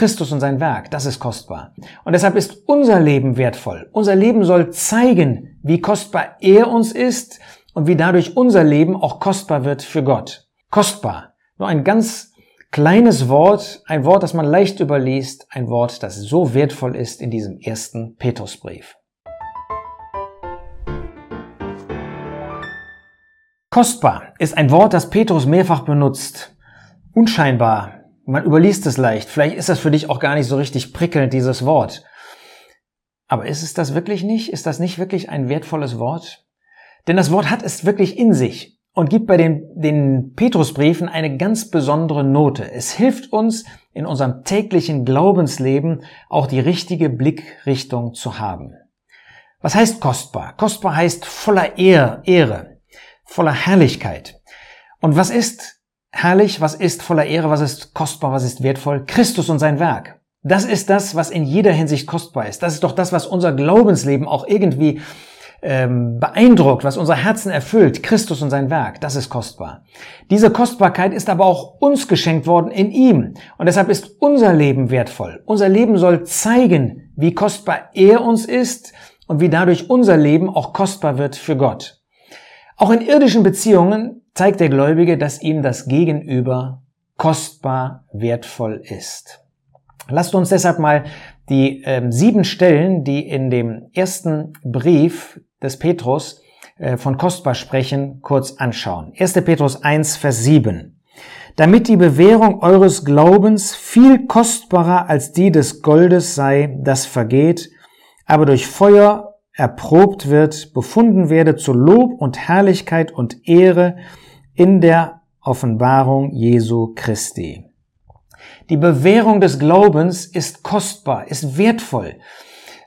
Christus und sein Werk, das ist kostbar. Und deshalb ist unser Leben wertvoll. Unser Leben soll zeigen, wie kostbar er uns ist und wie dadurch unser Leben auch kostbar wird für Gott. Kostbar. Nur ein ganz kleines Wort, ein Wort, das man leicht überliest, ein Wort, das so wertvoll ist in diesem ersten Petrusbrief. Kostbar ist ein Wort, das Petrus mehrfach benutzt. Unscheinbar. Man überliest es leicht. Vielleicht ist das für dich auch gar nicht so richtig prickelnd, dieses Wort. Aber ist es das wirklich nicht? Ist das nicht wirklich ein wertvolles Wort? Denn das Wort hat es wirklich in sich und gibt bei den, den Petrusbriefen eine ganz besondere Note. Es hilft uns in unserem täglichen Glaubensleben auch die richtige Blickrichtung zu haben. Was heißt kostbar? Kostbar heißt voller Ehre voller Herrlichkeit. Und was ist herrlich, was ist voller Ehre, was ist kostbar, was ist wertvoll? Christus und sein Werk. Das ist das, was in jeder Hinsicht kostbar ist. Das ist doch das, was unser Glaubensleben auch irgendwie ähm, beeindruckt, was unser Herzen erfüllt. Christus und sein Werk, das ist kostbar. Diese Kostbarkeit ist aber auch uns geschenkt worden in ihm. Und deshalb ist unser Leben wertvoll. Unser Leben soll zeigen, wie kostbar er uns ist und wie dadurch unser Leben auch kostbar wird für Gott. Auch in irdischen Beziehungen zeigt der Gläubige, dass ihm das Gegenüber kostbar wertvoll ist. Lasst uns deshalb mal die äh, sieben Stellen, die in dem ersten Brief des Petrus äh, von kostbar sprechen, kurz anschauen. 1. Petrus 1, Vers 7. Damit die Bewährung eures Glaubens viel kostbarer als die des Goldes sei, das vergeht, aber durch Feuer erprobt wird, befunden werde zu Lob und Herrlichkeit und Ehre in der Offenbarung Jesu Christi. Die Bewährung des Glaubens ist kostbar, ist wertvoll.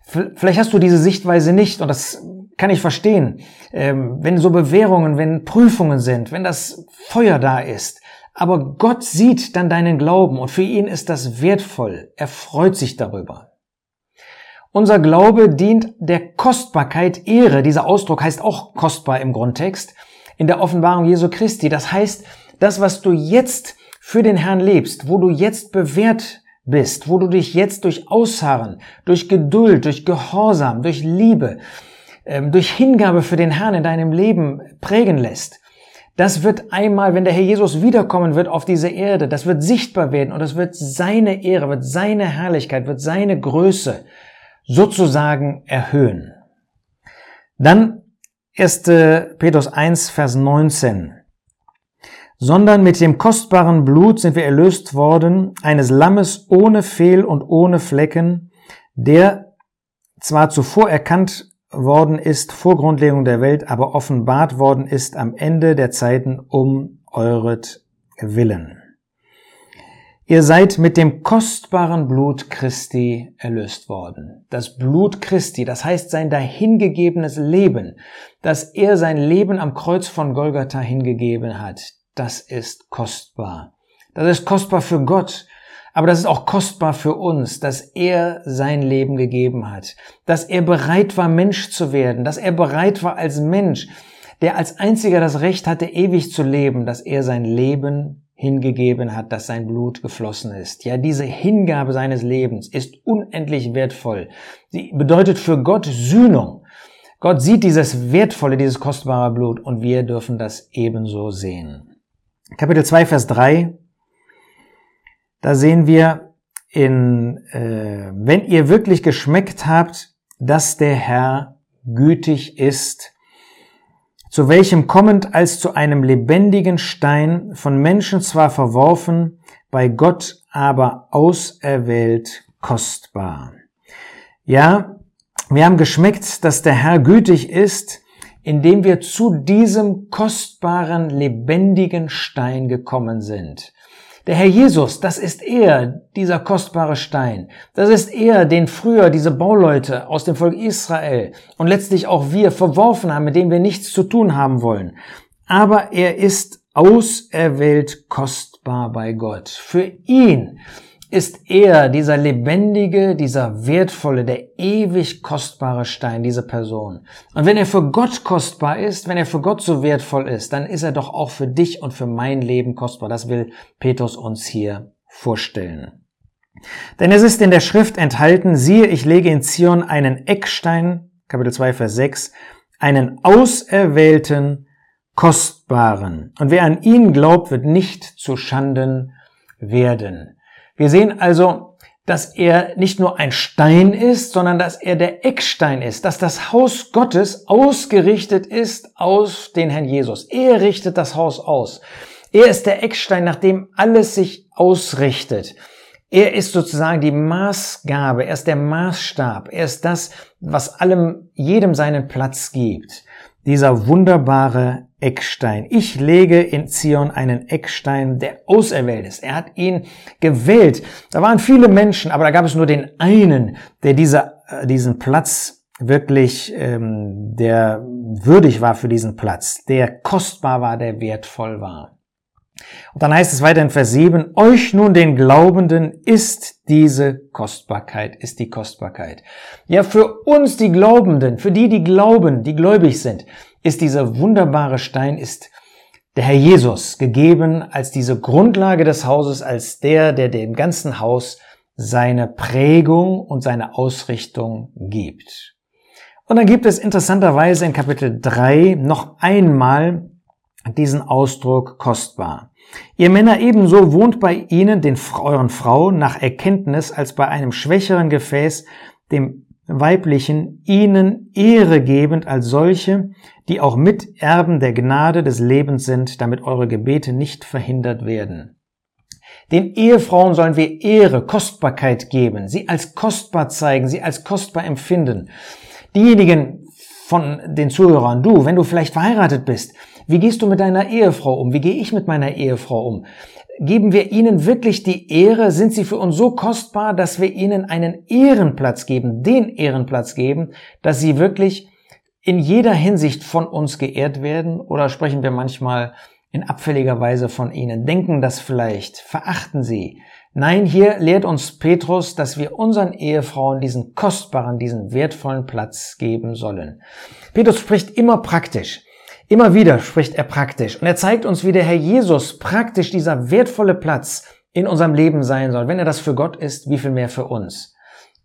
Vielleicht hast du diese Sichtweise nicht und das kann ich verstehen. Ähm, wenn so Bewährungen, wenn Prüfungen sind, wenn das Feuer da ist. Aber Gott sieht dann deinen Glauben und für ihn ist das wertvoll. Er freut sich darüber. Unser Glaube dient der Kostbarkeit Ehre. Dieser Ausdruck heißt auch kostbar im Grundtext in der Offenbarung Jesu Christi. Das heißt, das, was du jetzt für den Herrn lebst, wo du jetzt bewährt bist, wo du dich jetzt durch Ausharren, durch Geduld, durch Gehorsam, durch Liebe, ähm, durch Hingabe für den Herrn in deinem Leben prägen lässt, das wird einmal, wenn der Herr Jesus wiederkommen wird auf diese Erde, das wird sichtbar werden und das wird seine Ehre, wird seine Herrlichkeit, wird seine Größe sozusagen erhöhen. Dann 1. Petrus 1, Vers 19. Sondern mit dem kostbaren Blut sind wir erlöst worden, eines Lammes ohne Fehl und ohne Flecken, der zwar zuvor erkannt worden ist vor Grundlegung der Welt, aber offenbart worden ist am Ende der Zeiten um euret Willen. Ihr seid mit dem kostbaren Blut Christi erlöst worden. Das Blut Christi, das heißt sein dahingegebenes Leben, dass er sein Leben am Kreuz von Golgatha hingegeben hat, das ist kostbar. Das ist kostbar für Gott, aber das ist auch kostbar für uns, dass er sein Leben gegeben hat, dass er bereit war, Mensch zu werden, dass er bereit war als Mensch, der als einziger das Recht hatte, ewig zu leben, dass er sein Leben hingegeben hat, dass sein Blut geflossen ist. Ja, diese Hingabe seines Lebens ist unendlich wertvoll. Sie bedeutet für Gott Sühnung. Gott sieht dieses wertvolle, dieses kostbare Blut und wir dürfen das ebenso sehen. Kapitel 2, Vers 3, da sehen wir in, äh, wenn ihr wirklich geschmeckt habt, dass der Herr gütig ist, zu welchem kommend als zu einem lebendigen Stein, von Menschen zwar verworfen, bei Gott aber auserwählt kostbar. Ja, wir haben geschmeckt, dass der Herr gütig ist, indem wir zu diesem kostbaren, lebendigen Stein gekommen sind. Der Herr Jesus, das ist er, dieser kostbare Stein. Das ist er, den früher diese Bauleute aus dem Volk Israel und letztlich auch wir verworfen haben, mit dem wir nichts zu tun haben wollen. Aber er ist auserwählt kostbar bei Gott. Für ihn ist er dieser lebendige, dieser wertvolle, der ewig kostbare Stein, diese Person. Und wenn er für Gott kostbar ist, wenn er für Gott so wertvoll ist, dann ist er doch auch für dich und für mein Leben kostbar. Das will Petrus uns hier vorstellen. Denn es ist in der Schrift enthalten, siehe, ich lege in Zion einen Eckstein, Kapitel 2, Vers 6, einen auserwählten, kostbaren. Und wer an ihn glaubt, wird nicht zu Schanden werden. Wir sehen also, dass er nicht nur ein Stein ist, sondern dass er der Eckstein ist, dass das Haus Gottes ausgerichtet ist aus den Herrn Jesus. Er richtet das Haus aus. Er ist der Eckstein, nach dem alles sich ausrichtet. Er ist sozusagen die Maßgabe, er ist der Maßstab, er ist das, was allem, jedem seinen Platz gibt. Dieser wunderbare Eckstein. Ich lege in Zion einen Eckstein, der auserwählt ist. Er hat ihn gewählt. Da waren viele Menschen, aber da gab es nur den einen, der diese, äh, diesen Platz wirklich, ähm, der würdig war für diesen Platz, der kostbar war, der wertvoll war. Und dann heißt es weiter in Vers 7, euch nun den Glaubenden ist diese Kostbarkeit, ist die Kostbarkeit. Ja, für uns die Glaubenden, für die, die glauben, die gläubig sind, ist dieser wunderbare Stein, ist der Herr Jesus gegeben als diese Grundlage des Hauses, als der, der dem ganzen Haus seine Prägung und seine Ausrichtung gibt. Und dann gibt es interessanterweise in Kapitel 3 noch einmal diesen Ausdruck kostbar. Ihr Männer ebenso wohnt bei ihnen, den euren Frauen, nach Erkenntnis als bei einem schwächeren Gefäß, dem weiblichen, ihnen Ehre gebend als solche, die auch Miterben der Gnade des Lebens sind, damit eure Gebete nicht verhindert werden. Den Ehefrauen sollen wir Ehre, Kostbarkeit geben, sie als kostbar zeigen, sie als kostbar empfinden. Diejenigen von den Zuhörern, du, wenn du vielleicht verheiratet bist, wie gehst du mit deiner Ehefrau um? Wie gehe ich mit meiner Ehefrau um? Geben wir ihnen wirklich die Ehre? Sind sie für uns so kostbar, dass wir ihnen einen Ehrenplatz geben, den Ehrenplatz geben, dass sie wirklich in jeder Hinsicht von uns geehrt werden? Oder sprechen wir manchmal in abfälliger Weise von ihnen? Denken das vielleicht? Verachten sie? Nein, hier lehrt uns Petrus, dass wir unseren Ehefrauen diesen kostbaren, diesen wertvollen Platz geben sollen. Petrus spricht immer praktisch. Immer wieder spricht er praktisch und er zeigt uns, wie der Herr Jesus praktisch dieser wertvolle Platz in unserem Leben sein soll. Wenn er das für Gott ist, wie viel mehr für uns.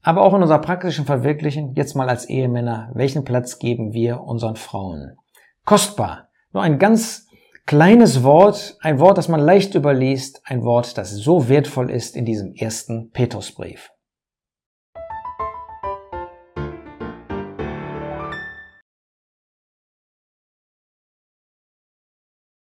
Aber auch in unserer praktischen Verwirklichen, jetzt mal als Ehemänner, welchen Platz geben wir unseren Frauen? Kostbar. Nur ein ganz kleines Wort, ein Wort, das man leicht überliest, ein Wort, das so wertvoll ist in diesem ersten Petrusbrief.